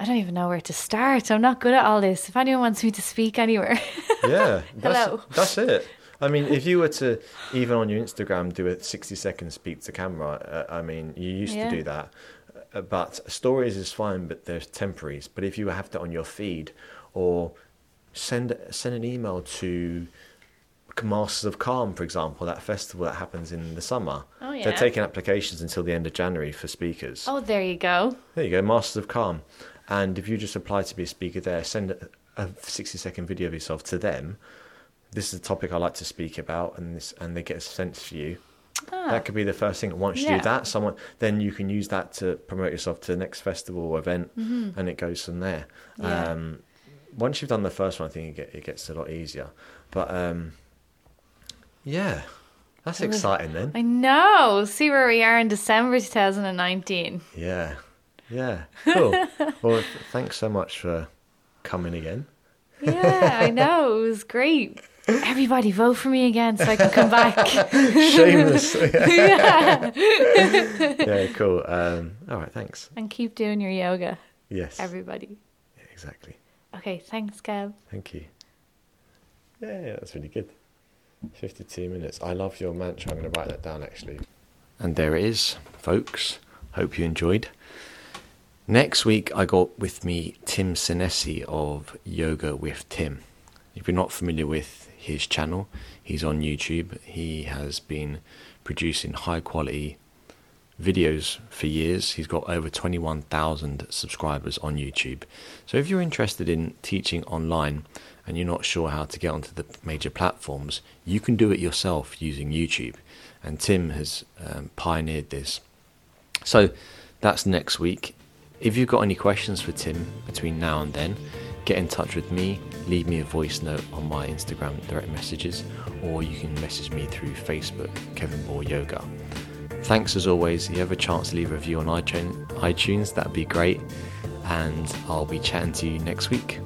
I don't even know where to start. I'm not good at all this. If anyone wants me to speak anywhere, yeah, that's, Hello. that's it. I mean, if you were to even on your Instagram do a 60 second speak to camera, uh, I mean, you used Yeah. to do that. Uh, but stories is fine, but there's temporaries. But if you have that on your feed, or send send an email to Masters of Calm, for example, that festival that happens in the summer. Oh, yeah. They're taking applications until the end of January for speakers. oh, there you go. There you go, Masters of Calm. And if you just apply to be a speaker there, send a, a 60 second video of yourself to them. This is a topic I like to speak about, and this, and they get a sense for you. Ah, That could be the first thing. Once you Yeah. do that, someone then you can use that to promote yourself to the next festival or event, and it goes from there. Mm-hmm. Yeah. Um, once you've done the first one, I think it, get, it gets a lot easier. But um, yeah, that's exciting then. I know. See where we are in December 2019. Yeah, yeah, cool. well, thanks so much for coming again. Yeah, I know. It was great. Everybody vote for me again so I can come back. Shameless. yeah. yeah, cool. Um, all right, thanks. And keep doing your yoga, Yes, everybody. Yeah, exactly. Okay, thanks, Gav. Thank you. Yeah, yeah, that's really good. 52 minutes. I love your mantra. I'm going to write that down actually. And there it is, folks. Hope you enjoyed. Next week, I got with me Tim Senesi of Yoga with Tim. If you're not familiar with his channel, he's on YouTube. He has been producing high quality videos for years. He's got over 21,000 subscribers on YouTube. So if you're interested in teaching online and you're not sure how to get onto the major platforms, you can do it yourself using YouTube. And Tim has um, pioneered this. So that's next week. If you've got any questions for Tim between now and then, get in touch with me, leave me a voice note on my Instagram direct messages, or you can message me through Facebook, Kevin Ball Yoga. Thanks as always. If you have a chance to leave a review on iTunes, that'd be great. And I'll be chatting to you next week.